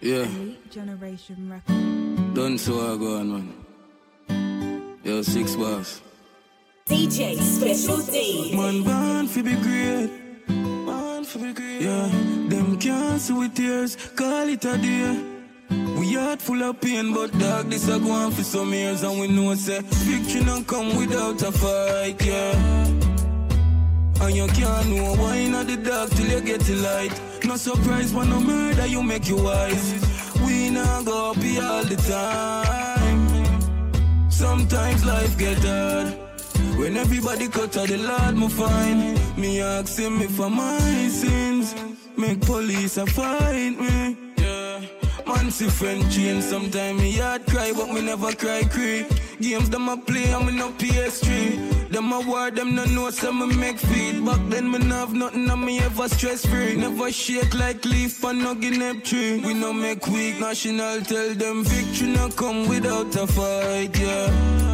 Yeah. Generation record. Done so I go on, man. Yo, six bars. DJ Special D. Man, born for be great. Born for be great. Yeah, them can't see with tears. Call it a day. We heart full of pain, but dog, this a go on for some years, and we know say victory don't come without a fight, yeah. And you can't know why not the dark till you get the light. No surprise when no murder you make you wise. We not go here all the time. Sometimes life get hard. When everybody cut out the Lord, me find me ask him for my sins. Make police a find me. Man see friend change Sometimes me heart cry but me never cry cry Games them a play and me no PS3 Them a war them no know so me make feed Back then me no have nothing and me ever stress free Never shake like leaf on no guinea tree We no make weak national tell them victory no come without a fight yeah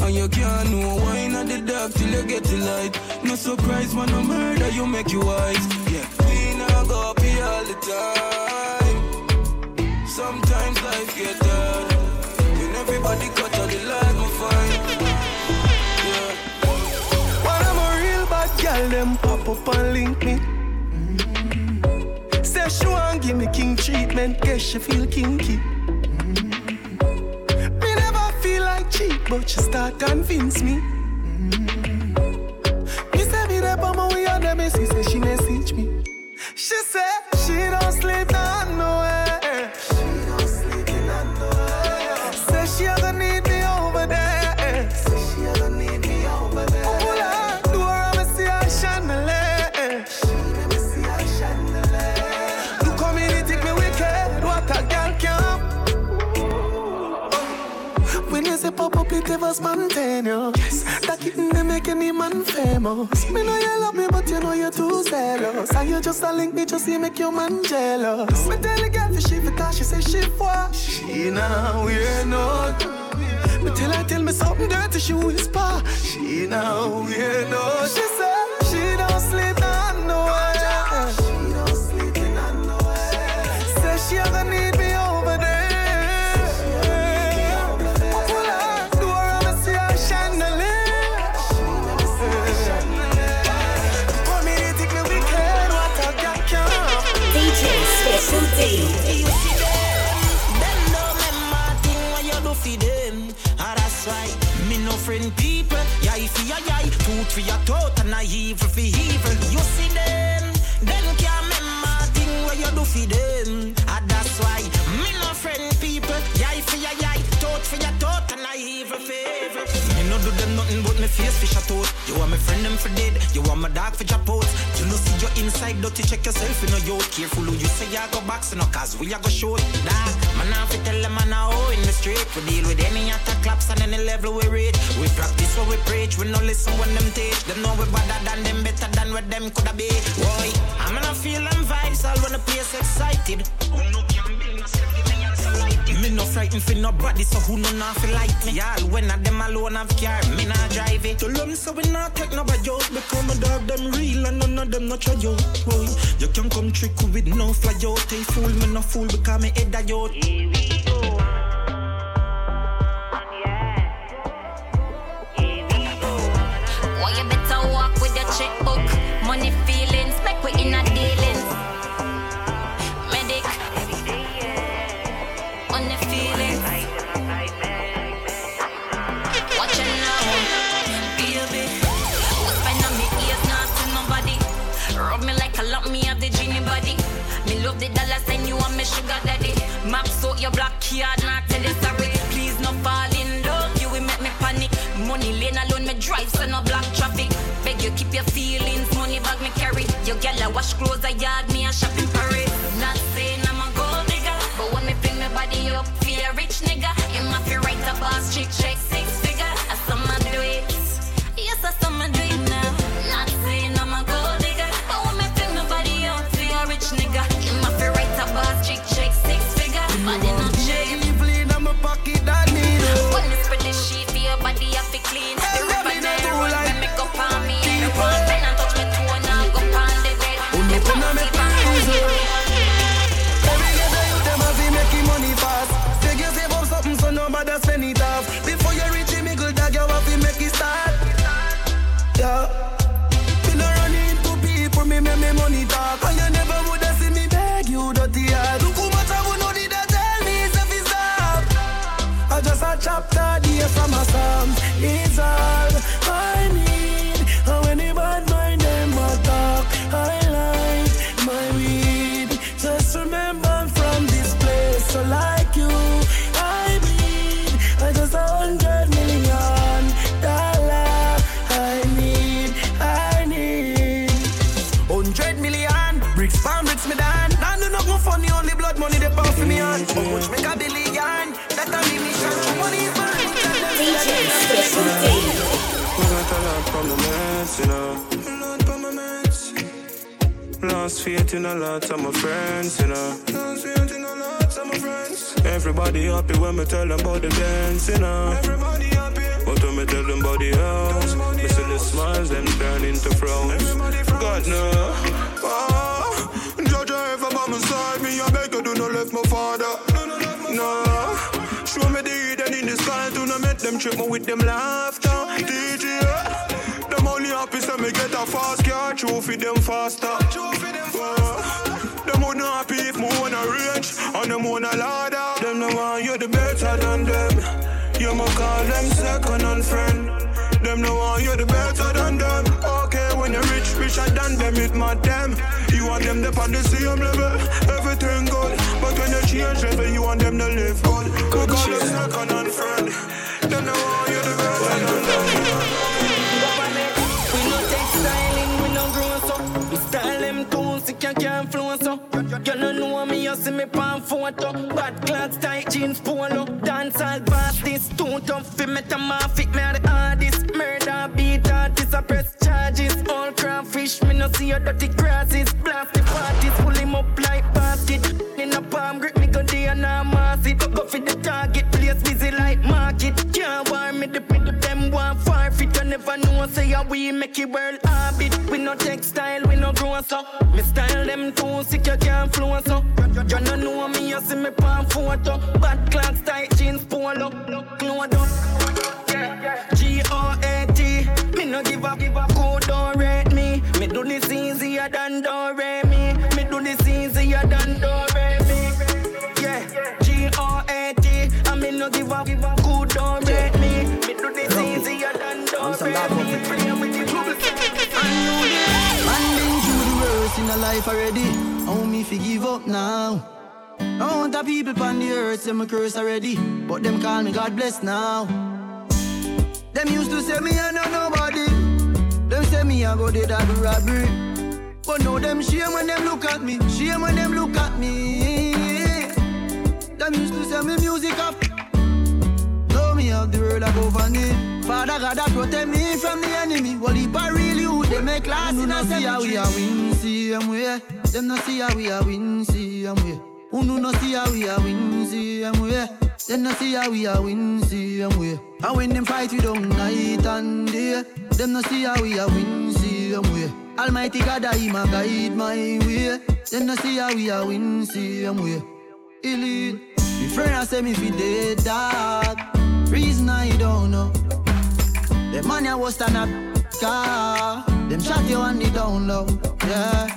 and you can't know why not the dark till you get the light. No surprise when no murder you make you wise. Yeah, we not go here all the time. Sometimes life get hard. When everybody cut out the light, me find. Yeah. When I'm a real bad girl, them pop up and link me. Mm. Say she want give me king treatment, guess she feel kinky. Mm. Me never feel like cheap, but she start convince me. Mm. Me say me there, but my way on she say she message me. She say she it ever spontaneous. That kitten they make any man famous. Me know you love me, but you know you're too zealous. And you just a link me, just see make your man jealous. Me tell the girl she because she say she for. She now we're not. Me tell her tell me something dirty, she whisper. She now we're not. For your thought and a evil for evil. You see them, them can't remember thing what you do for them. Friend them for dead. You want my dog for your post. You know see your inside dirty. Check yourself in a yacht. Careful who you say I go box no cause we a go shoot. Dog, man I fi tell them man I oh in the street. We deal with any attack claps and any level we reach. We practice what we preach. We no listen when them teach. Them know we better than them, better than what them coulda be. Boy, I'm gonna feel them vibes all when the place excited. Who no can build myself Me no frightened for nobody, so who no not feel like me? Y'all when I them alone have car, me not drive it. Tell them so we not take nobody out because my dog them real and none of them not try out. Boy, you can come trick with no fly out. Hey fool, me no fool because me head a yacht. Your in of my friends, you know. Of my friends. Everybody happy when me tell them about the dance, you know. Everybody happy. But when me tell them about the house, me see the smiles, them turn into frowns. God no. Oh, judge ever by my side, me I beg you do not left my father. No. Show me the hidden in the sky, do not make them trip me with them laughter. DJ, happy so me get a fast car, trophy them faster. Uh, them would not happy if me wanna rich and them wanna ladder. Them no want you the better than them. You mo call them second and friend. Them no want you the better than them. Okay, when you're rich, richer than them, it mad them. You want them on the same level, everything good. But when you change level, you want them to live good. We call them second and friend. Them no want you the better than them. Can't flow so. You no know me, you see me pan photo. Bad clothes, tight jeans, polo. Dance all past this, too tough fi me to my fit me the hardest. Murder beat artist, I press charges. All crawfish, me no see your dirty grasses. Blast the parties, pull him up like basket. In a palm grip, me go there and I mass it. Go for the target, place busy like market. Can't warn me, the them. You never know, say how we make it world habit. We no textile, we no grow so. Me style them too sick, you can't flow so. You no know me, you see me palm photo. Bad clocks, tight jeans, polo. Clothes up. G-O-A-T, me no give up, give up. Go don't rate me. Me do this easier than do re a life already. How me fi give up now? I want the people on the earth say me curse already, but them call me God bless now. Them used to say me I know nobody. Them say me I go dead do robbery. But now them shame when them look at me. Shame when them look at me. Them used to say me music up. Know me out the world I go for me. Father God that protect me from the enemy. Well, I really who they make last in a see how we are win, see them way. Them not see how we are win, see them way. Who no no see how we are win, see them way. Them not see how we are win, see them way. And when them fight we don't night and day. Them not see how we are win, see them way. Almighty God, I him a guide my way. Them not see how we are win, see them way. Elite. Me friend I say me fi dead dog. Reason I don't know. The man ya was stand up car. Them shot you on the down low. Yeah.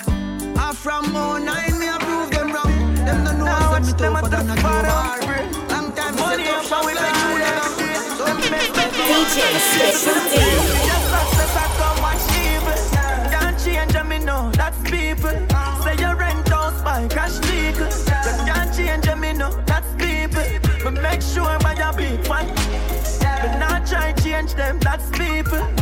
I from more nine me approve them wrong. Them don't know Now what's watch them tougher at the than a Long time Money up, up we make you you them. them So me make them DJ Special D. Just success I come watch. Can't change them, me know that's people. Say your rent house by cash legal. Can't change them, me know that's people. But make sure by your big fan. But not try change them, that's people.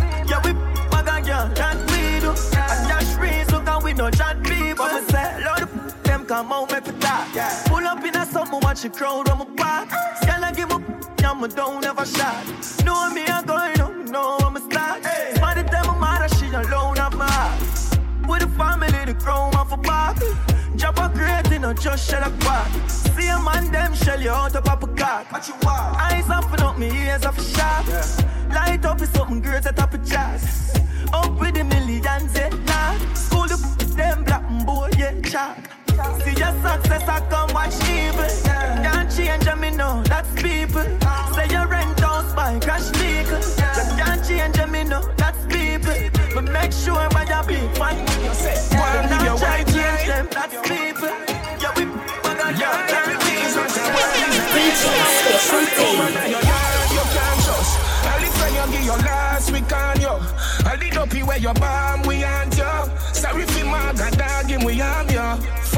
Come out, make it talk. Pull up in a summer, watch the crowd on my park. Girl, I give up, yeah, me don't ever shot. Know me, I'm going up, know I'm a start. By the time I'm mad, she alone my heart. With the family, the crown off a bar. Drop a crate, you know, just shut up bar. See a man, them shell you out of a car. What you want? Eyes open up, me ears off a sharp. Light up is something great at top of jazz. Up with the millions, eh, nah. School the them black and boy, yeah, chalk. See your success, I come watch evil. Can't change them, me know that's people. Say your rent house by cash legal. You can't change them, me know that's people. But make sure by your big fan. Why you not try white change them, that's people. Yeah, we DJ Special D. You can't, you can't trust. All the friend you give your last week on you. All the dopey where you bomb, we aren't you. Sorry for my god dog, him we am you.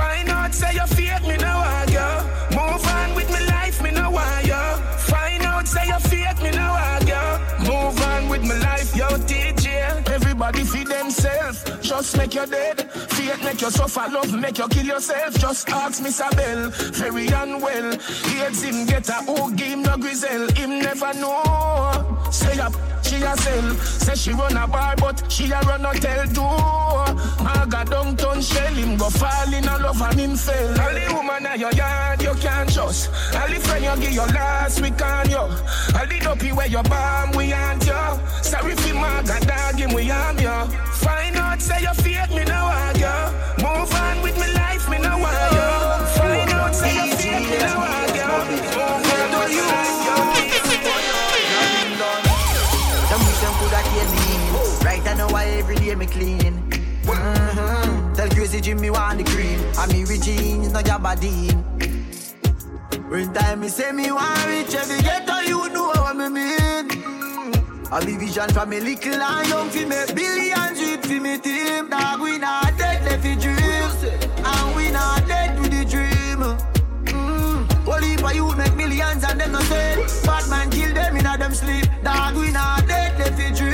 Out, say you fake, me no want you. Move on with my life, me no want you. Find out, say you fake, me no want you. Move on with my life, yo, DJ. Everybody feed themselves, just make you dead. Fate make you suffer, love make you kill yourself. Just ask Miss Abel, very unwell. AIDS him get a who game no grizzle, him never know. Say up, she a sell. Say she run a bar, but she a run hotel too. I got downtown shell him go fall in a love and him fail. All the woman at your yard you can't trust. All the friend you give your last week on you. All the dopey where you bomb we aren't you. Sorry for my god dog him we am you. Find out say you fake me want you. Move on with me life me now want you. Find out say you fake me now want why every day me clean. Mm-hmm. Tell Crazy Jimmy want the green. And me with jeans, no Jabadine. When time me say me want rich, every ghetto you know what me mean. I be vision from me little and young fi make billions with fi me team. Dog we not dead, left fi dream, and we not dead with the dream. Mm. Whole heap of make millions and them no say. Bad man kill them in a them sleep. Dog we not dead, left fi dream,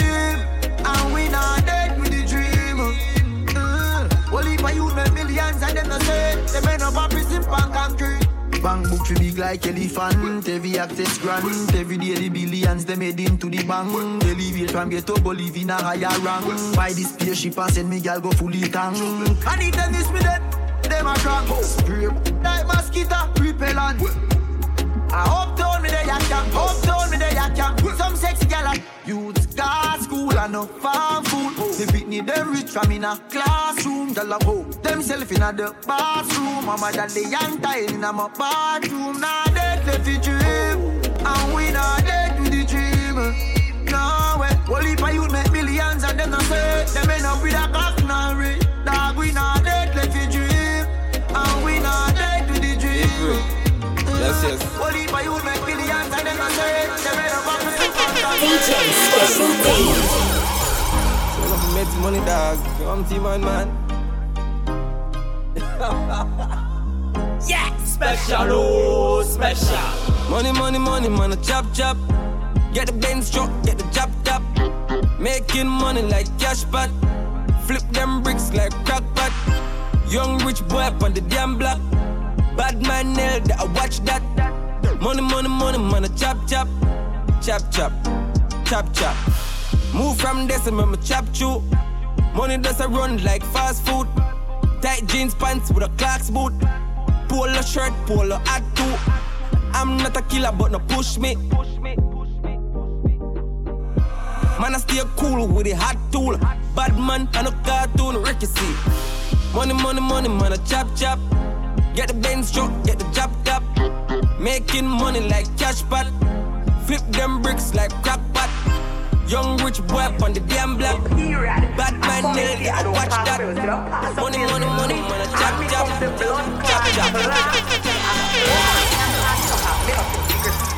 no say. They men up a prison pan concrete. Bank book fi big like elephant. Every access grant. Every day the billions they made into the bank. Elevate from ghetto but live in a higher rank. Buy this spaceship and send me gal go fully tank. And if them miss me dead Them a crank like mosquito repellent. I hope told me they a camp Hope told me they a camp Some sexy gal like Youths got school and no farm food The Britney them rich from in a classroom. Gal a go Themself in a the bathroom. Mama that they young tired in a my bathroom. Now dead left the dream And we not dead with the dream. No way Whole heap of youth make millions and them no say Them end up with a cock now rich Dog we not dead left the dream And we not dead with the dream. Yes, yes. Whole heap of youth make millions and them no say Them end up with a cock DJ Special Money, dog. Come team man, man. Yeah, special, oh, special. Money, money, money, man, a chop chop. Get the Benz truck, get the chop top. Making money like cash pot. Flip them bricks like crack pot. Young rich boy up on the damn block. Bad man nail that I watch that. Money, money, money, man, a chop chop. Chop chop, chop chop. Move from this and remember chop chew. Money does a run like fast food. Tight jeans pants with a clocks boot. Polo shirt, polo hat too. I'm not a killer, but no push me. Man, I stay cool with a hot tool. Bad man, and a cartoon, Ricky C. Money, money, money, man, a chop chop. Get the Benz truck, get the job top. Making money like cash pot. Flip them bricks like crack pot. Young rich boy on the damn block. Bad man yeah, I watch that. Money, money, money, a chop chop. Chop chop.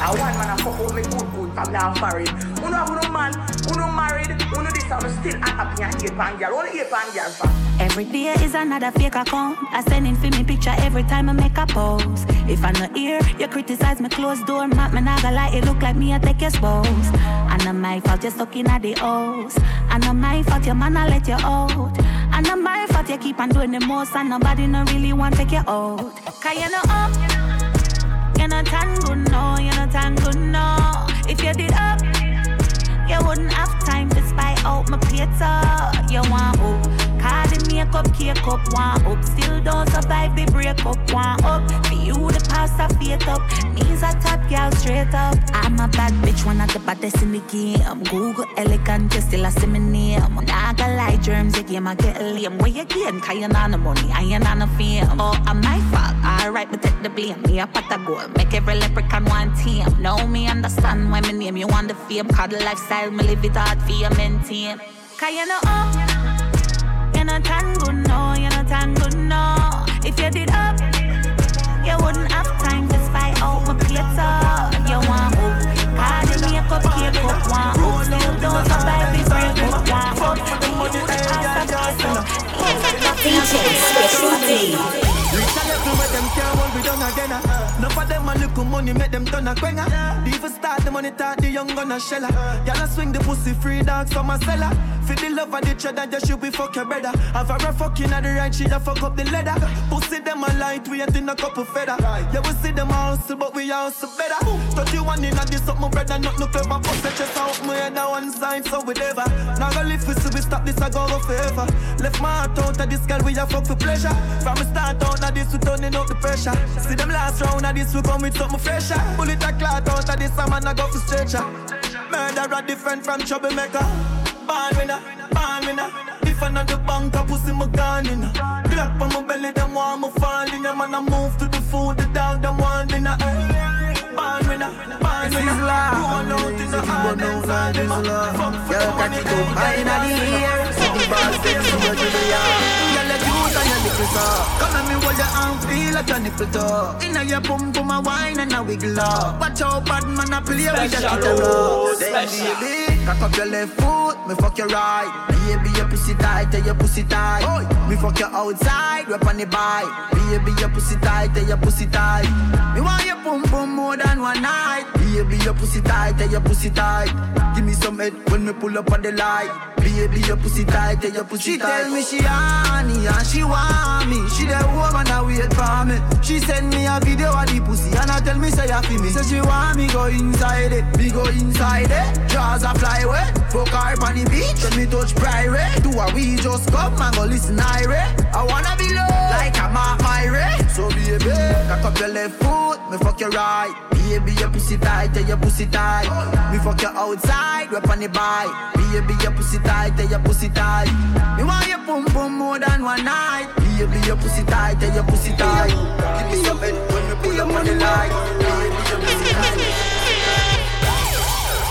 I want man a fuck out me good good from now married. Uno have uno man, married, uno this I'm still happy and hate pan girl. Only hate pan girl fam. Every day is another fake account. I send in for me picture every time I make a post. If I'm not here, you criticize me closed door. Map me naga like it look like me I take your spouse. And not my fault you're stuck in at the house. And not my fault your man I let you out. And not my fault you keep on doing the most and nobody no really want take you out. Cause you know oh, up. You're not tan no, you're not tan no. If you did up, you wouldn't have time to out my pizza. You want up, call the makeup, cake up, want up. Still don't survive the breakup, want up. For you, the past a fate up. Me's a top girl straight up. I'm a bad bitch, one of the baddest in the game. Google elegant, you still a see me name. Nah, gonna lie, germs, the game I get lame. Where you getting? Cause you're not the money, I ain't on the fame. Oh, I'm my fault, alright, but take the blame. Me a pot of gold, make every leprechaun one team. Know me understand why me name you on the fame. Cause the lifestyle, me live it hard for you maintain. Cause you know up, you're not tan good, no, you're not tan good, no. If you did up, you wouldn't have time to spy out my pizza. You want up, call the makeup, cake up, want up. Still don't survive the breakup, want up. You the past of DJ Special D. Reach a level where them can't me down again. uh. Enough of them a little money make them turn a quenga. The even start the money talk, the young gonna shella. Y'all swing the pussy free dogs from a cellar. For the love of the cheddar, just should be fuck your brother. Have a fucking at the right, she a fuck up the leather. Pussy them a light, we ain't in a couple feather. Yeah, we see them hustle, but we hustle better. 31 in a this up, my brother, not no clever. Pussy chest out, my head on one side, so we never. Now go live, we see we stop this, I go forever. Left my heart out of this girl, we a fuck for pleasure. From the start out of this, we turning up the pressure. See them last round of this, we come with something fresher. Bullet a clot out of this, I'm man, I go for stretcher. Murderer different from troublemaker. Born winner, born winner. If I not the bank, I pussy my gun in. Glock on my belly, them want me fall in. Man, I move to the food, the dog, them want dinner. Born winner, born winner. Roll out in the hard inside them. Fuck for the money, they get the year, so the boss them so much to the yard. Girl, you out on your nipple top. Come let me hold your arm, feel like your nipple top. Inna your bum bum a wine and a wiggle up. Watch out, bad man a play with Special, guitar. Then baby, cock up your left foot, me fuck your right. Baby, your pussy tight, tell your pussy tight. Me fuck you outside, rep on the bike. Baby, your pussy tight, tell your pussy tight. Me want your pum pum more than one night. Baby, your pussy tight, tell your pussy tight. Give me some head when me pull up on the light. Baby, your pussy tight, tell your pussy tight. She tell me she honey and she want me. She the woman that wait for me. She send me a video of the pussy and I tell me say you feel me. Say she want me go inside it, me go inside it. Jaws a fly away, fuck her on the beach. When me touch private, do a we just come and go listen irate. I wanna be low like I'm at my rate. So baby, cock up your left foot, me fuck your right. Baby, your pussy tight, tell your pussy tight. Me fuck you outside, rep on the bike. Baby, your pussy tight, tell your pussy tight. Me want your pum pum more than one night. Baby, your pussy tight, tell your pussy tight. Give me some head when we pull up on light. Baby, your pussy tight.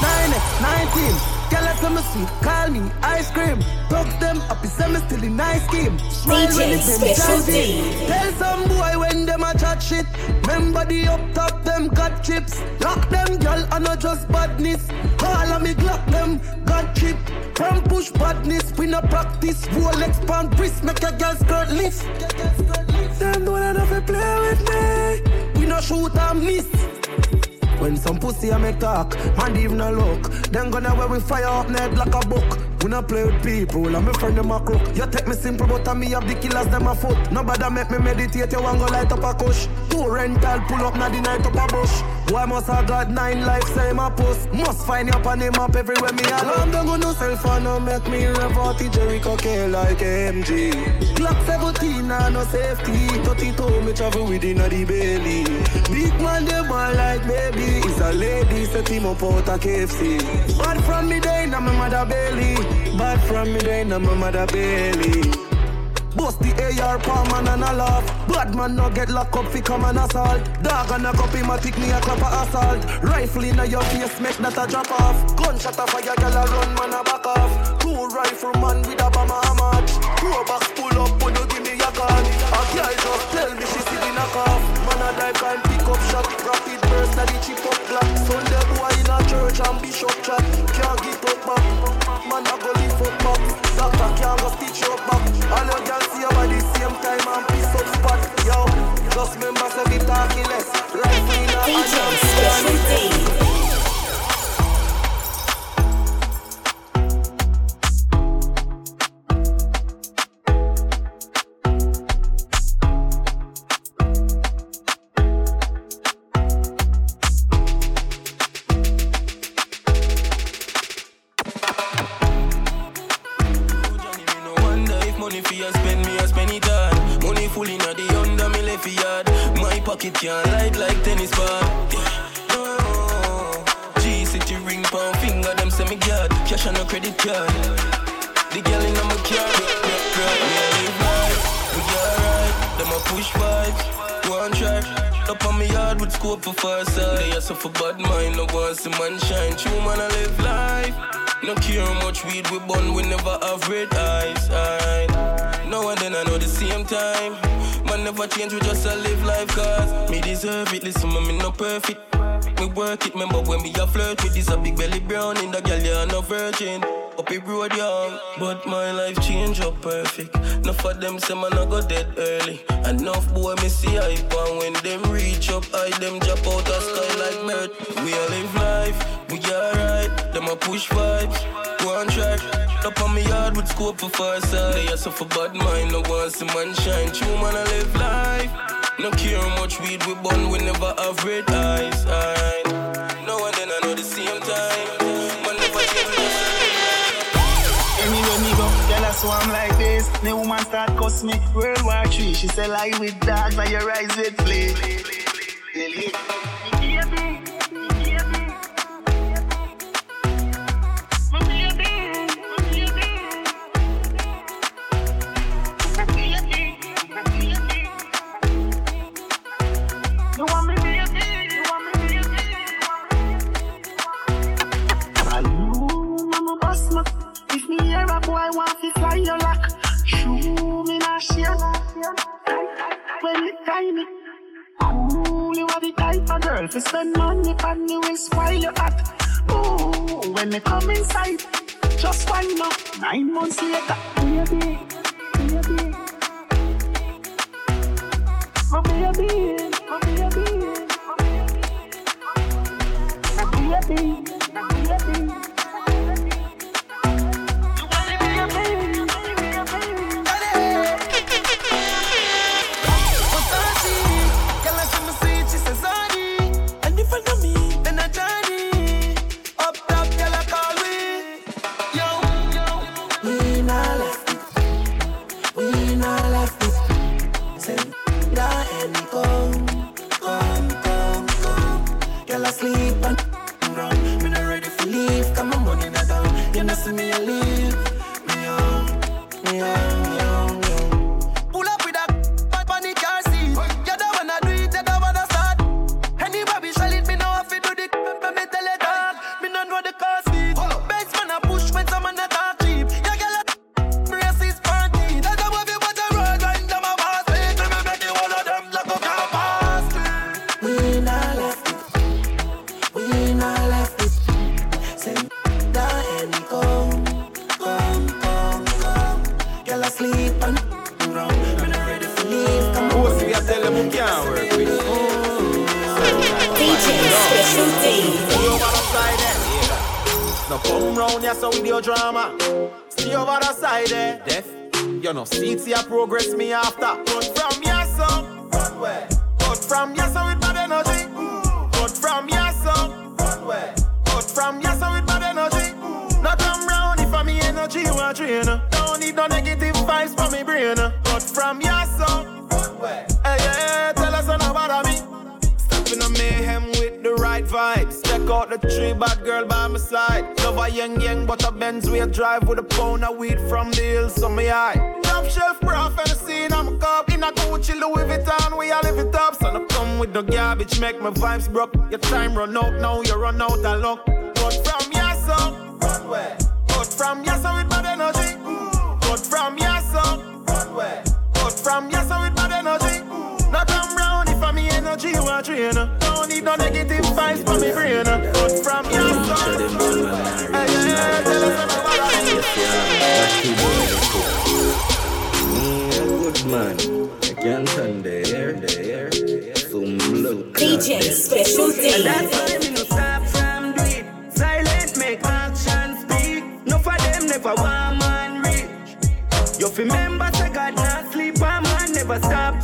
9 19 Girl, I say me sweet, call me ice cream. Talk them up, say me still in nice. Smile DJ it's Special. D. Tell some boy when them a chat shit. Remember the up top, them got chips. Lock them, girl, and not just badness. All of me glock them, got chip. From push badness, we no practice. Rolex pan wrist, make a girl skirt lift. Them don't have to play with me. We no shoot and miss. When some pussy I make talk, man even a look. Then gonna where we fire up net like a book. We not play with people, and my friend them a crook. You take me simple, but I me have the killers them a foot. Nobody make me meditate, you want go light up a kush. Two rental pull up, now the night up a bush. Why must I got nine lives, say my post? Must find you up on him up everywhere me alone. I'm gonna go no cell phone, no make me revolt the Jericho K like AMG. Glock 17, and no safety. 32, me travel within a the belly. Big man, they ball like baby. A lady, set him up out a KFC. Bad from me, day, now my mother belly. Bad from me, day, now my mother belly. Bust the AR palm man and a laugh. Bad man no get locked up fi come and assault. Dog and a copy my pick me a clap a assault. Rifle in a your face make that a drop off. Gunshot a fire gyal a run man a back off. Two rifle man with a bomber a match. Two box pull up when you give me a gun. Girl just tell me she see the knock off. Man a dive and pick up shot. Rapid burst the chip up black. Sunday boy in a church and bishop chat. Can't get up back. Man a go lift up back. Doctor can't go stitch up back. All you can see over the same time and piece up spot. Yo, just remember say we talking less. Rifle in a hand DJ and Special D. No care how much weed we burn, we never have red eyes. Aye. No and then I know the same time. Man never change, we just a live life cause me deserve it. Listen, man, me no perfect. Me work it, remember when we a flirt with this a big belly brown in the girl, you're no virgin. Up a road young. But my life change up perfect. Enough of them say man I go dead early. Enough boy me see hype and when them reach up, I them drop out the sky like bird. We all live life, we alright. Them a push vibes, go one track. Up on me yard with scope for far side. They are for bad mind, no one see man shine. True man I live life. No care how much weed we burn, we never have red eyes. Girl I swarm like this. Me woman start cuss me. World War Three, she say lie with dogs, now your eyes with flea. Time it, you are the type of girl to spend money on you will spoil your heart. Ooh, when me come inside, just wind up. Nine months later, baby, baby, my baby, my baby, my baby, my Run from your son. Run? Cut from your son with bad energy. Cut from your son. Run? Cut from your son with bad energy. Now come round if I'm energy you want drain. Don't need no negative vibes from me brain. Cut from your son. Run where? Vibes. Check out the tree, bad girl by my side. Love a young young, but a Benz we a drive with a pound of weed from the hills on my eye. Top shelf bra I'm a cup. In a Gucci Louis Vuitton, we all live it up. So no come with no garbage, make my vibes broke. Your time run out, now you run out of luck. But from your son, run where? But from your son with bad energy. Mm. But from your son, run where? But from your energy you train. Don't need no negative vibes for me brain. But from your son, hey, yeah, tell us Good man, I can't stand there, there. Some blood. DJ Special D. And that's why me no stop from do it. Silent make action speak. No for them never want man reach. You remember say God not sleep a man never stop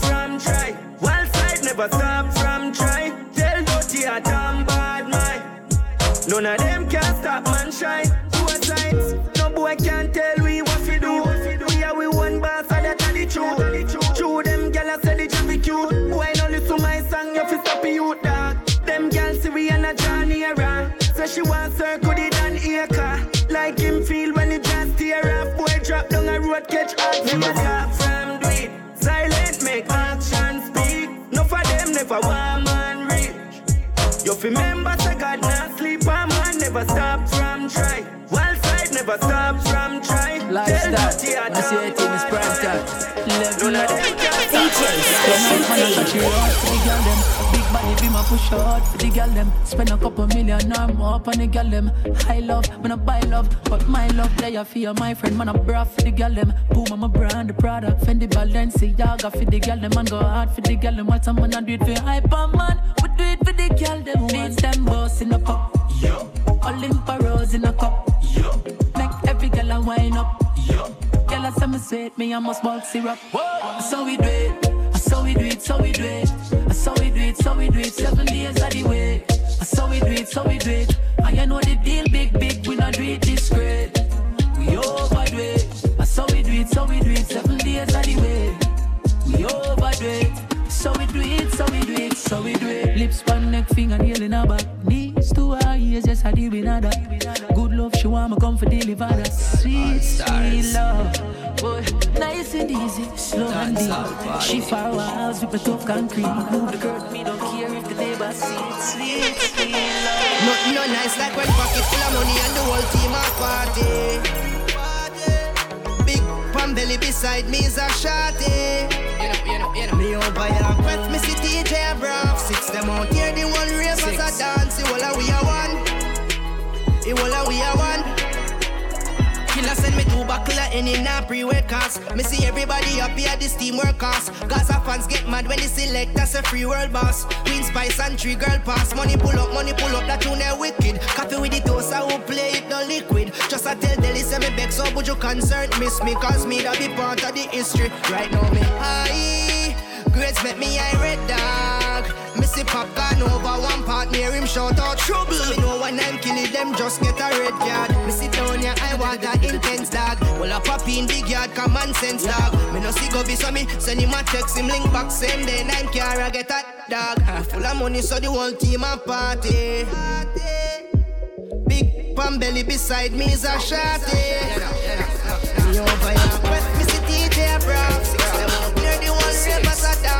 None of them can stop man shine. Two sides, no boy can tell we what fi do. We are we one boss and that the truth. True them gyal a say the be cute. Boy no listen my song, you fi stop you dog. Them gyal see we and a Johnny era. Say she want circle the Dan acre. Like him feel when he just tear off. Boy drop down a road catch hot. Never stop from do. Silent make action speak. No for them never want man reach. You fi remember never stop from try. One side never stop from try. Lifestyle, I say it in his prime time. Level up. DJ push out for the girl them. Spend a couple million or more up on the girl them. High love, man I buy love, but my love there you feel my friend. Man I bra for the girl them. Boom, I'm a brand, the product. Fendi Balenciaga for the girl them. Man go hard for the girl them. What some man I do it for hyper man. We do it for the girl them. Beats them boss in a cup. Yo. Olympia rose in a cup. Yo. Make every girl a wine up. Yo. Girl I say me sweet, me I must bulk syrup. Whoa. So we do it. So we do it, so we do it. So we do it, so we do it. Seven days of the way. So we do it, so we do it. And you know the deal, big, big. We not do it discreet. We overdo it. So we do it, so we do it. Seven days of the way. We overdo it. So we do it, so we do it, so we do it. Lips, one neck, finger, nail in her back. Knees to her ears, yes, I deal with that. Good love, she want me come for deliver that. Sweet, sweet love. Boy, nice and easy, slow and deep. She far walls with a tough concrete. Move the curtain, me don't care if the neighbor see it. Sweet, sweet love. Nothing no nice like when pocket full of money and the whole team a party. Big pan belly beside me is a shotty. Me over here, quest me see DJ Brown. Six them out here, the one rave as a dance. Whole of we are one. Whole of we are one. Killer send me two buckle of in a pre-wed cast. Me see everybody up here, this teamwork cast. Gaza fans get mad when they select us a free world boss. Queen Spice and three girl pass. Money pull up, money pull up, that tune they wicked. Coffee with the toast, I will play it no liquid. Just I tell Deli say me back, so would you concern miss me? Cause me that be part of the history. Right now me high. Grades make me a red dog. Missy pop popcorn over one part, near him shout out trouble. Me know when I'm killing them, just get a red card. Down here, I want that intense dog. Well, I pop in big yard, common sense dog. Me no see go be so me send him a text, him link back same day, nine car, I get that dog. Half full of money, so the whole team a party. Big pan belly beside me is a shotty. Me over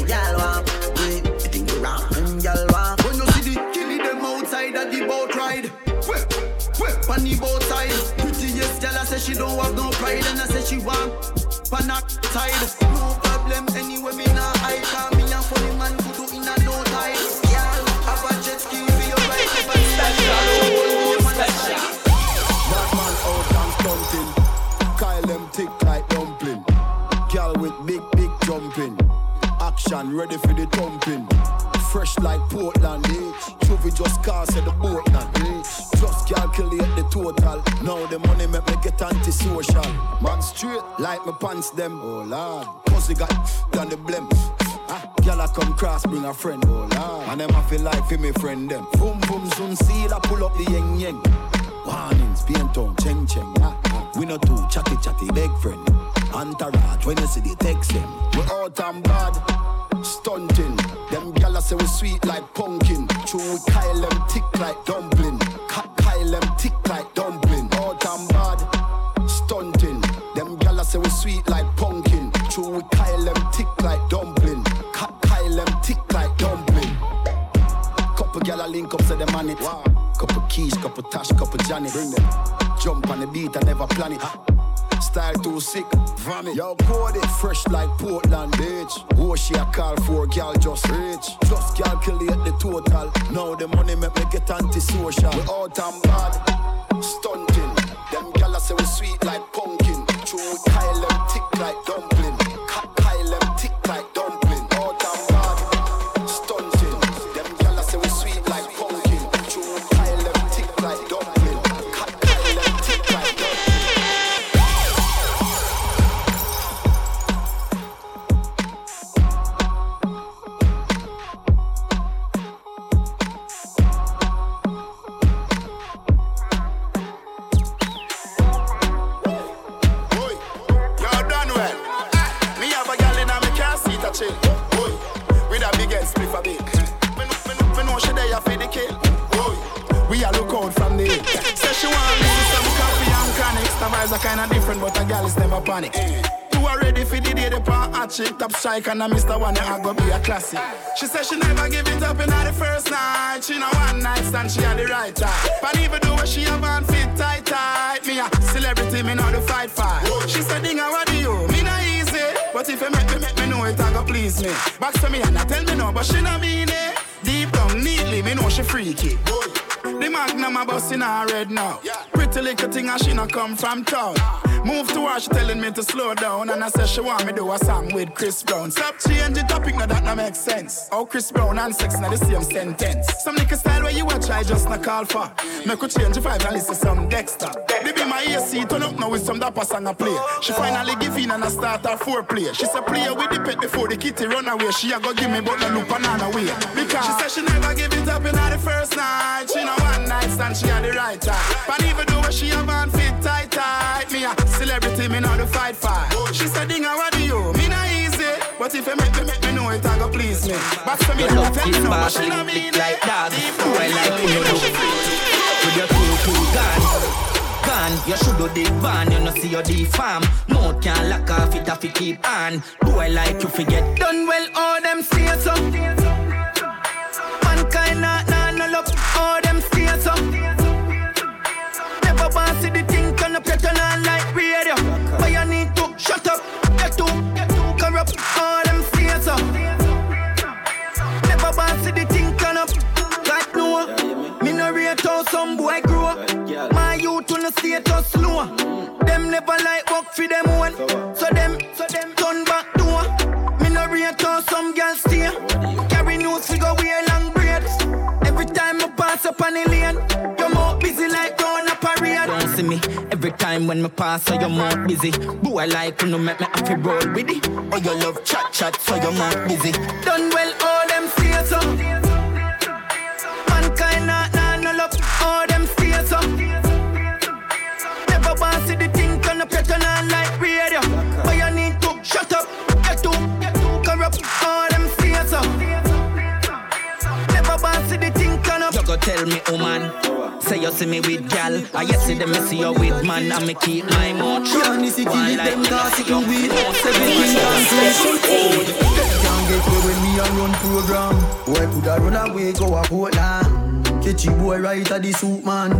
wait. Gal want. I think you wrong? Them gal want. When you see the killie them outside at the boat ride. Whip, whip on the boat side. Prettiest gal I say she don't have no pride and I say she want panak side. No problem anyway me nah hide. Me and funny man Ready for the thumping. Fresh like Portland, eh? Juvie just cast at the now, eh? Just calculate the total. Now the money make me get antisocial. Man straight like my pants them. Oh lord, pussy got done the blem. Ah, I come cross, bring a friend, oh lord. And them I feel like for me friend them. Boom boom soon seal, I pull up the yeng yeng. Warnings, paint on, cheng cheng. Ah, not too chatty chatty, big friend. Entourage, when you see the text them. We out and bad, stunting. Them gyal say we sweet like pumpkin. True, we Kyle them thick like dumpling. Ka- Kyle them thick like dumpling. Out and bad, stunting. Them gyal say we sweet like pumpkin. True, we Kyle them thick like dumpling. Ka- Kyle them thick like dumpling. Couple gyal link up, say them on it. Couple keys, couple tash, couple Janet. Bring them. Jump on the beat, I never plan it. Style too sick, vomit. Yo, code it fresh like Portland, bitch. Oh, she a call for girl just rich. Just calculate the total. Now the money make me get antisocial. We out and bad, stunting. Them gyal say we sweet like pumpkin. True, Kyle them like dumpling. Strike and I Mr. One I go be a classic. She said she never give it up in the first night. She know one night stand she had the right time. But even though she have on fit tight tight, me a celebrity me know the fight fight. She said Dinga what do you? Me not easy, but if you make me make me know it I go please me. Back to me and I tell me no, but she not mean it. Deep down neatly, me know she freaky. The magnum a bust in her red now. Pretty little thing and she not come from town. Move to her, she telling me to slow down. And I said she want me do a song with Chris Brown. Stop change the topic, now that no make sense. Oh, Chris Brown and sex now the same sentence. Some nigga style where you watch, I just not call for. Make her change the vibe and listen some Dexter. They be my AC, turn up now with some dapper song I play. She finally give in and I start her foreplay. She said play with the pet before the kitty run away. She a go give me but no loop banana way. Because she said she never give it up in the first night. She know one night stand, she had the right time. But even though she have on fit tight tight, me a celebrity, me know the fight fight. She said, Dinga, what do you? Me not easy, but if you make me, make me know it, I go please me. Back to me, I love tell me no, but she not mean like. Do I like you you? With your cool, cool gun. Gun, you should do the van, you know see your the farm. Mouth can't lock off it if you keep on. Do I like you forget done well, all them say so. Youth on the status slow. Them never like work for them one. So them, so them turn back door. Me no rate how some girls stay. Carry news we go wear long braids. Every time I pass up on the lane, you're more busy like going a parade. Don't see me every time when me pass, so you're more busy. Do I like when you make me have to roll with it? Oh, or you love chat chat, so you're more busy. Done well, all them say so. Tell me, oh man. Say you see me with gal, I yes see them me see you with man, I me keep my mouth shut. Yeah, see One kill like them me, cause see it you can weed. with Seven king and Special K. Can't get away when me a run program. Boy coulda run away go a Portland. Catchy boy right at the soup man.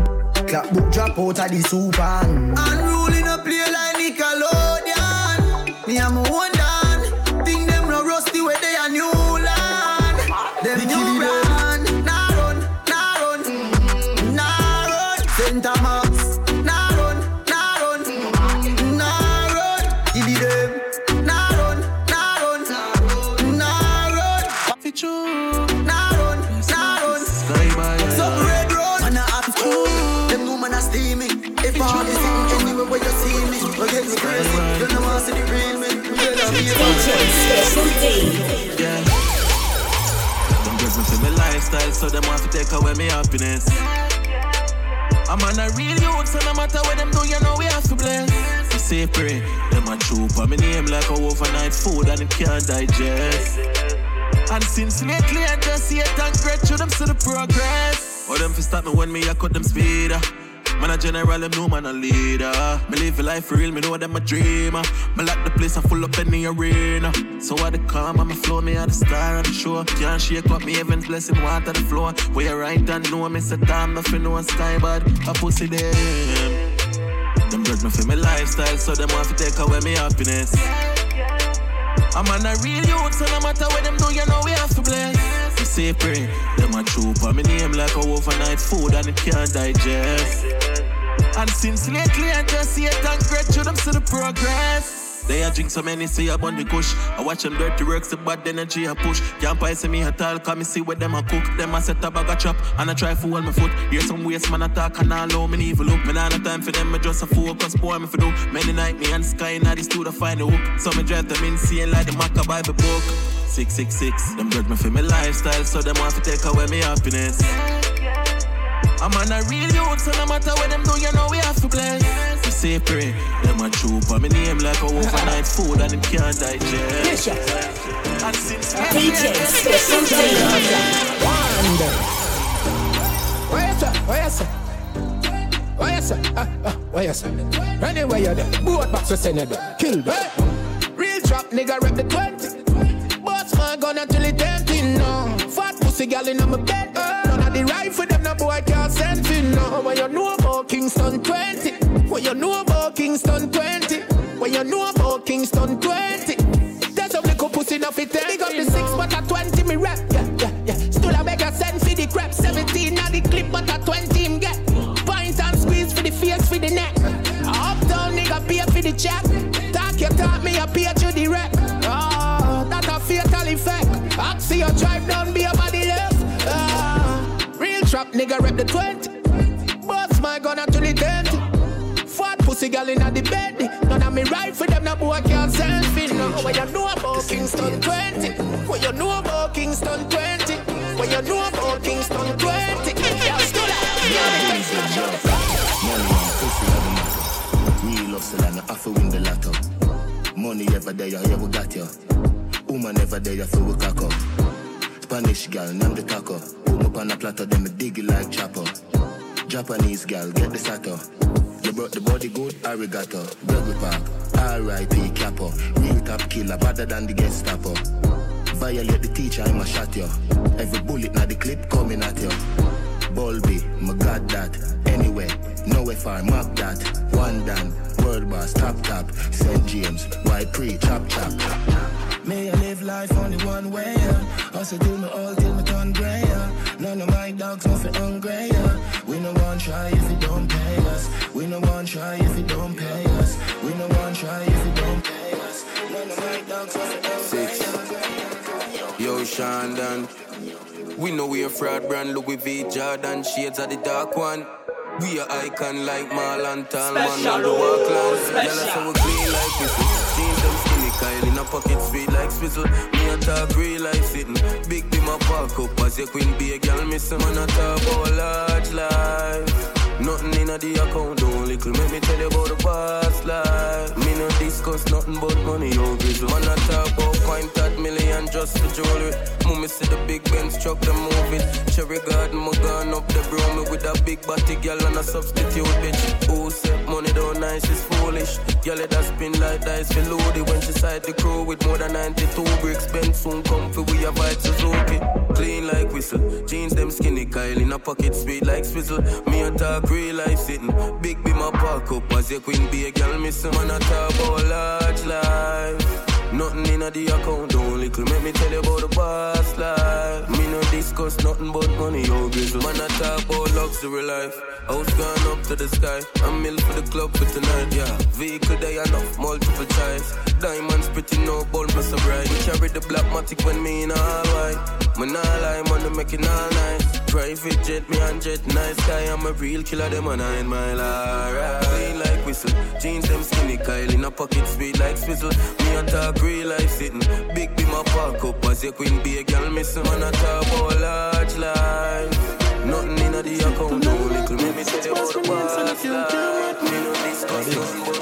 Clap book drop out of the soup man. Unruly no play like Nickelodeon. Me and my one Yeah. Them me feel me lifestyle, so them want to take away me happiness. I'm on a real youth, so no matter what them do, you know we have to bless. We say pray, them a troop on me name like a overnight food and it can't digest. And since lately I just see it and to them see the progress. Or them fi stop me when me I cut them speed. uh. Man a general, them know man a leader. Me live a life real, me know them a dreamer. Me like the place I full up in the arena. So I the calm, I'm a flow, me a the star of the show. Can't shake up me heaven's blessing, water the floor. Where you right and know me say time, nothing no sky bad. A pussy them. Them judge me for my lifestyle, so them want to take away me happiness. I'm on a real youth, so no matter what them do, you know we have to bless. Say pray, them a troop on me name like a overnight food and it can't digest. And since lately I just see it and to them see the progress. They a drink so many, say I bun the kush. I watch them dirty works, the bad energy I push. Can't buy see me at all, come me see what them a cook. Them a set a bag of chop, and I try to hold my foot. Hear some waste man attack, and I allow me evil look. Me nah no time for them, me just a focus, boy, me for do. Many night me and sky in the studio find the hook. So me drive them insane like the Maca Bible book. 666, them judge me for my lifestyle, so them want to take away me happiness. I'm on a real youth, so no matter what them do, you know we have to bless. We say pray, them a troop on me name like a overnight food and it can't digest. And since DJ Special D. Wonder. What you say? You say? Uh, uh, what you say? Anyway, you're there. Boat box, we send you there. Kill them. Real trap, nigga, rep the 20. Boss man gun until it empty, no. Fat pussy gal in my bed. Uh, of the rifle, them no boy can't send fin, no. When you know about Kingston 20. When you know about Kingston 20. When you know about Kingston 20. There's a little pussy enough it Big up the six, but a 20 me rap. Yeah, yeah, yeah. Still a beg a send for the crap. 17 now the clip, but a 20 him get. Point and squeeze for the face, for the neck. Uptown nigga pay for the check. Talk you talk me, I pay to the wreck. Ah, that a fatal effect. Oxy you drive down, be a nigga rep the 20. Boss my gun until the 20. Fat pussy girl in the bed. None of me right for them, no boy can't send fin. No, what you know about Kingston 20? What you know about Kingston 20? What you know about Kingston 20? Yeah, still matter. Real hustle and I have to win the lotto. Money ever there, yeah, we got you. Woman ever there, yeah, so we cock up. Spanish girl, name the taco. On a platter, then me dig it like chopper. Japanese gal, get the sato. You brought the body good, arigato. Burger Park, R.I.P. Capo. Real top killer, better than the Gestapo. Violate the teacher, I'ma shot you. Every bullet na the clip coming at you. Bulby, my god that. Anyway, nowhere far, mark that. One done, world boss, top top. St. James, white pre, chop chop. May I live life only one way, yeah. Hustle till me all till me turn grey, yeah. None of my dogs nothing hungry, yeah. We no one try if you don't pay us. We no one try if you don't pay us. We no one try if you don't pay us. None of my dogs nothing hungry, Yo, Shandon. We know we a fraud brand, Louis V, Jordan, shades of the dark one. We a icon like Marlon Talman Special, on the walkland. special. Y'all say we clean like whistle. Kyle in a pocket sweet like swizzle. Me a talk real life sitting. Big be my park up as your queen be a girl missing. Man a talk about large life. Nothing in the account, don't little. Make me tell you about the past life. Me no discuss nothing but money, yo grizzle. Man a talk about point at million just for jewelry. Mummy see the big Benz truck, them move it. Cherry garden, my gun up the bro me with a big body girl and a substitute bitch. Who said money don't nice is foolish. Girl let that spin like dice for loaded when she side the crew with more than 92 bricks. Ben soon come for we a vibe Suzuki. Clean like whistle, jeans them skinny, Kyle in a pocket sweet like swizzle. Me a talk real life sitting, big be my park up as your queen be a girl missing. Man a talk about large life. Nothing in a the account, don't little. Make me tell you about the past life. Me no discuss nothing but money, yo grizzle. Man, I talk about luxury life. House gone up to the sky. I'm mill for the club for tonight, yeah. Vehicle day enough, multiple choice. Diamonds pretty, no bulb, no so bright. Carry the black matic when me in all white. Man, all lie, money making all nice. Private jet, me and jet, nice guy. I'm a real killer, them a nine mile, alright. Clean like whistle, jeans them skinny, Kyle in a pocket, sweet like swizzle. Me a talk real life sitting, big be my park up as your queen be a girl missing. Man, I talk about large life. Nothing in a the account, no little. Make me tell you about the past life. Me no discuss nothing but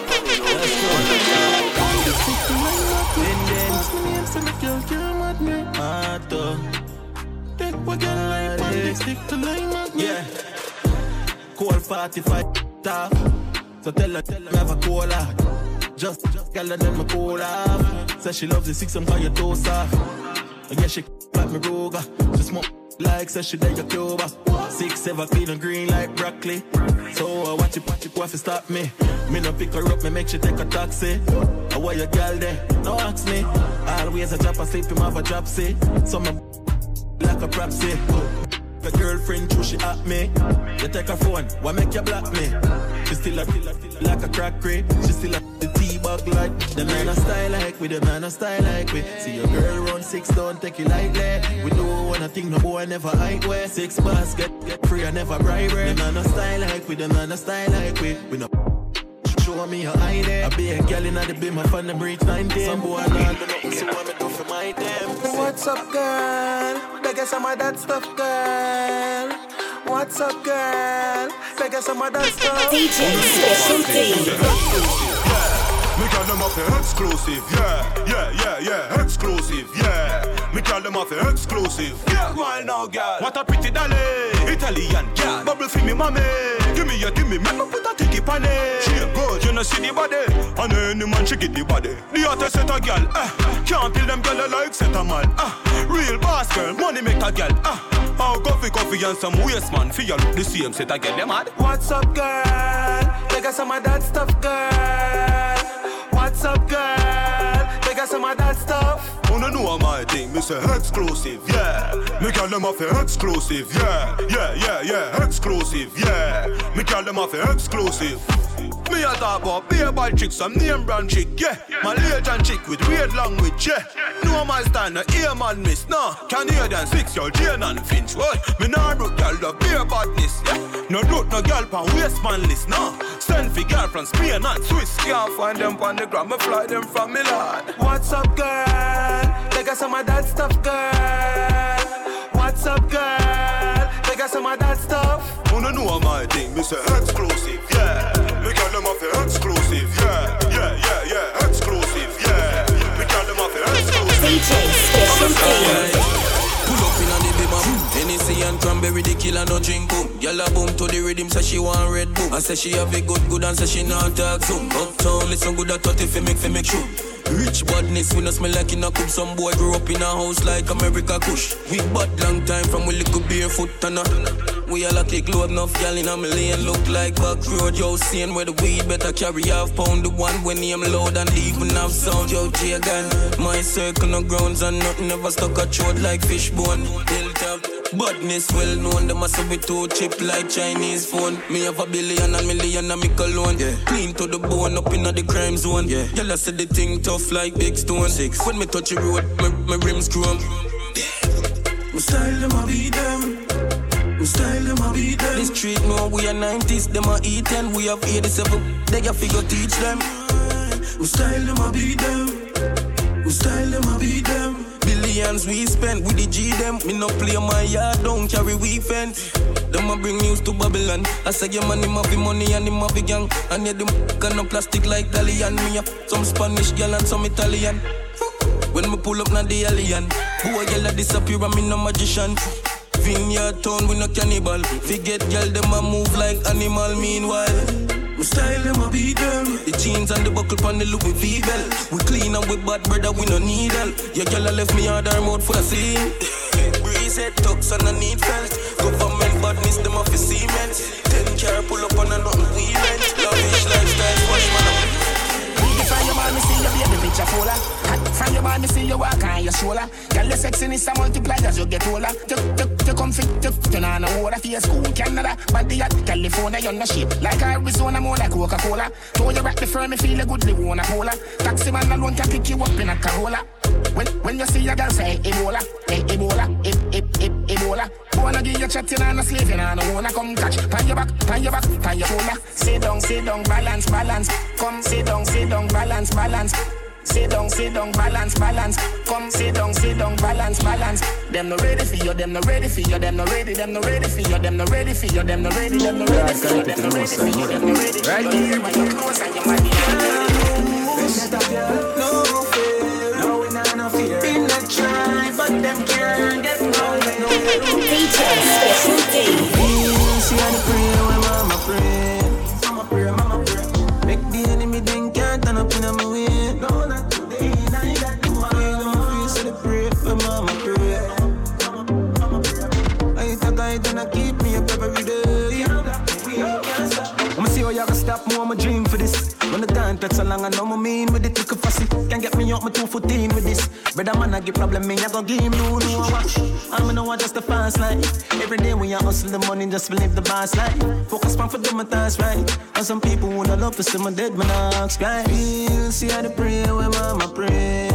money. Yeah. Cold 45 off. So tell her, tell her, have a cola. Just, just tell her that my cool off. Say she loves the six, I'm call you toast off. I guess she like me Ruger. She smoke like say she like a Cuba. Six, clean and green like broccoli. So I watch it, watch it, what stop me. Me no pick her up, me make she take a taxi. I want your girl there, no ask me. Always a drop asleep, him have a drop say. So my like a say. Your girlfriend too, she at me. You take her phone, why make you block me? She still a like a crack crate. She still a the T-bug like The man a style like we, the man a style like we See your girl run six, don't take it lightly We do wanna think no boy never hide way Six bars get, free, I never bribe. The man a style like we, the man a style like we We no show me your ID I be a girl in the beam, I find the breach 19 Some boy not do nothing, so what me do for my them What's up girl? Beg some of that stuff girl What's up girl? Beg some of that stuff DJ Special D. Me got them up here exclusive, yeah, yeah, yeah, yeah, exclusive, yeah. Me Me call them off exclusive. Yeah, why now, girl? What a pretty dolly. Italian girl. Bubble for me, mommy. Give me your, give me, make me put a ticket on it. She a good, you know see the body. And any man she get the body. The hottest set a girl. Eh. Can't kill them girl like set a man. Eh. Real boss girl, money make a girl. Eh. Oh, coffee, coffee and some waste man. Feel look the same set a girl. Them mad. What's up, girl? They got some of that stuff, girl. What's up, girl? They got some of that stuff. No, know my thing, me say exclusive, yeah. Me call them off exclusive, yeah, yeah, yeah, yeah, exclusive, yeah. Me call them off exclusive. Me a talk about beer chick, some name brand chick, yeah. My legend chick with weird language, yeah. No my stand, no ear man miss, no. Canadian six, your Jane and Finch, what? Me nah broke girl, the beer badness, yeah. No root, no girl pan waste man list, no. Send for girl from Spain and Swiss, can't find them on the ground, me fly them from Milan. What's up, girl? Take us some of that stuff, girl. What's up, girl? Take us some of that stuff. No, know my thing, say exclusive, call exclusive, yeah, Pull up in on the bima Hennessy and cranberry, the killer no drink boom Gyal a boom to the rhythm, say she want red boom I say she have a good good and say she not talk soon Uptown, listen good at 30 fi make fi make shoot Rich badness, we no smell like in a cup. Some boy grew up in a house like America Kush. We bad long time from we little barefoot and a. We all a kick load enough gal in a million Look like back road, yo, seeing where the weed better carry half pound The one when name load and even have sound, yo, Jagan My circle no grounds and nothing ever stuck a throat like fishbone Hilltop Badness well known, them a say we too cheap like Chinese phone. Me have a billion and million and me cologne. Yeah. Clean to the bone up in the crime zone. Yeah. Y'all say the thing tough like big stone. Six. When me touch the road, my, my rims chrome. My style them a beat them. Style them a beat them. This street no we are 90s, them a eat and we have 87. They got figure teach them. My style them a beat them. My style them a beat them. Billions we spend with the G them. Me no play my yard, don't carry we weekend. Them a bring news to Babylon. I say your man him have the money and him have the gang. And yeah, them kind of plastic like Dalian. Me have some Spanish girl and some Italian. When me pull up na the alien, boy girl a disappear and me no magician. Vineyard town we no cannibal. We get girl them a move like animal. Meanwhile. My style them a beat them. The jeans and the buckle on the Louis V belt. We clean and we bad brother, we no need help. Your girl left me hard mode for the scene. Breeze head tucks and I need felt. Government badness them off the cement. Ten car pull up on a nothing we rent. Lavish lifestyle, wash man up. From your man, me see your baby picture fuller. From your me see you walk on your shoulder. Girl, your sexiness a multiply as you get older. You, you, you come fit, you, you know no water for your school, Canada. Body at California, you're no shape. Like Arizona, more like Coca-Cola. Throw you back the firm, me feel a good, they wanna cola. Taxi man alone can pick you up in a Corolla. When, when you see a girl say Ebola, eh, Ebola, eh, eh, eh, Ebola. Wanna give you chatting and a slave, and I don't wanna come catch. Pan your back, pan your back, pan your shoulder. Sit down, sit down, balance, balance. Come sit down, sit down, balance, balance. Sit down, sit down, balance, balance. Come sit down, sit down, balance, balance. Them no ready for you, them no ready for you, them no ready, them no ready for you, them no ready for you, them no ready, them no ready for you, them no ready for you, them no ready for you. Right here, when you close and you might be. No fear, no we not no fear. In the try, but them can't get no DJ Special D. She had a I'ma dream for this. When the takes so long, I know my mean with it, look fussy. Can't get me up my two foot in with this. Brother man, I get problem, me, I gon' give him no, no watch. I'm know I just a fast life. Every day we are hustle the money, just believe the boss life. Focus on for my thoughts right. And some people wanna love to see my dead, man, I right. Feel, see how the pray when mama pray.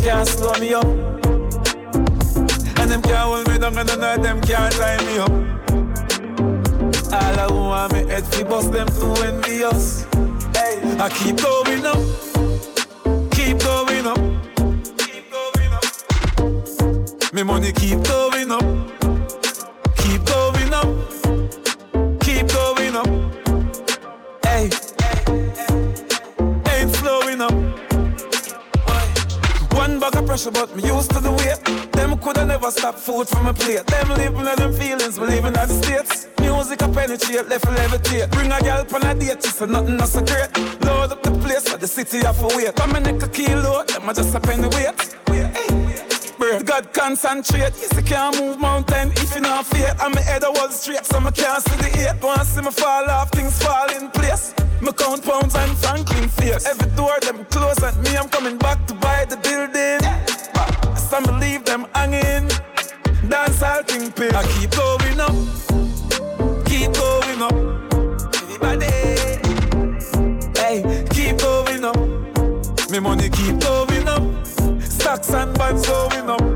Can't slow me up. And them can't hold me down and none of them can't tie me up. All I want me head fi bust them too envious. Hey, I keep going up, keep going up, keep going up. Me money keep going but me used to the weight. Them coulda never stop food from my plate. Them living on them feelings, believing in the states. Music a penetrate, left a levitate. Bring a girl on a date, she said nothing not so great. Load up the place, for the city have wait. Come and neck a kilo, them a just a penny weight. Bird, God concentrate. Yes, I can't move mountain if you not fear. And my head a wall straight, so I can't see the eight. Want see me fall off, things fall in place. Me count pounds and Franklin face. Every door them close at me, I'm coming back to buy the building. Some believe them hanging. Dance all thing. I keep going up, keep going up. Everybody, hey, keep going up. Me money keep going up. Stocks and bonds going up.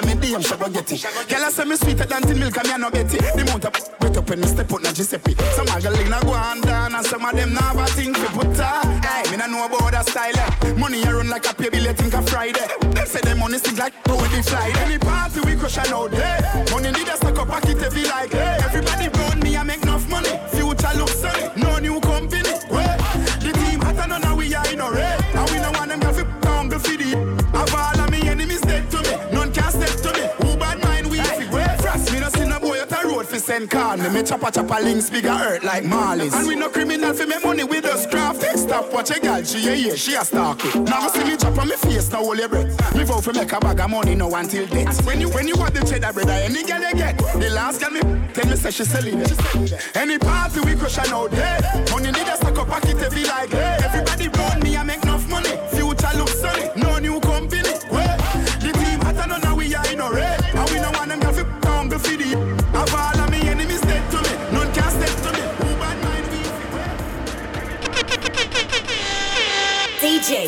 Girl it up in a me DM, she go get it. Girl I say me sweeter than tin milk and me a no bet it. The amount of wet up when me step out na Giuseppe. Some a girl in a go and down and some of them now have a thing fi put her. Hey, me no know about that style. eh. Money a run like a pay bill, think a Friday. Them say them money sing like how they fly. Any party we crush and out there. Money need a call me. Me chopper chopper links bigger hurt like Marley's. And we no criminal fi make money with us craft. Stop watch a girl, she a yeah, she a stalk it. Now see me chop on me face, now hold your breath. Live out fi make a bag of money, no until death. When you when you want the cheddar bread, any girl you get. The last girl me tell me say she selling it. Any party we crush and out there. Money need a stack up pocket heavy like hey. Everybody round me, I make enough money. Future looks sunny, no new company. Well, the team hotter than now we are in a red.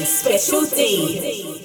Special D.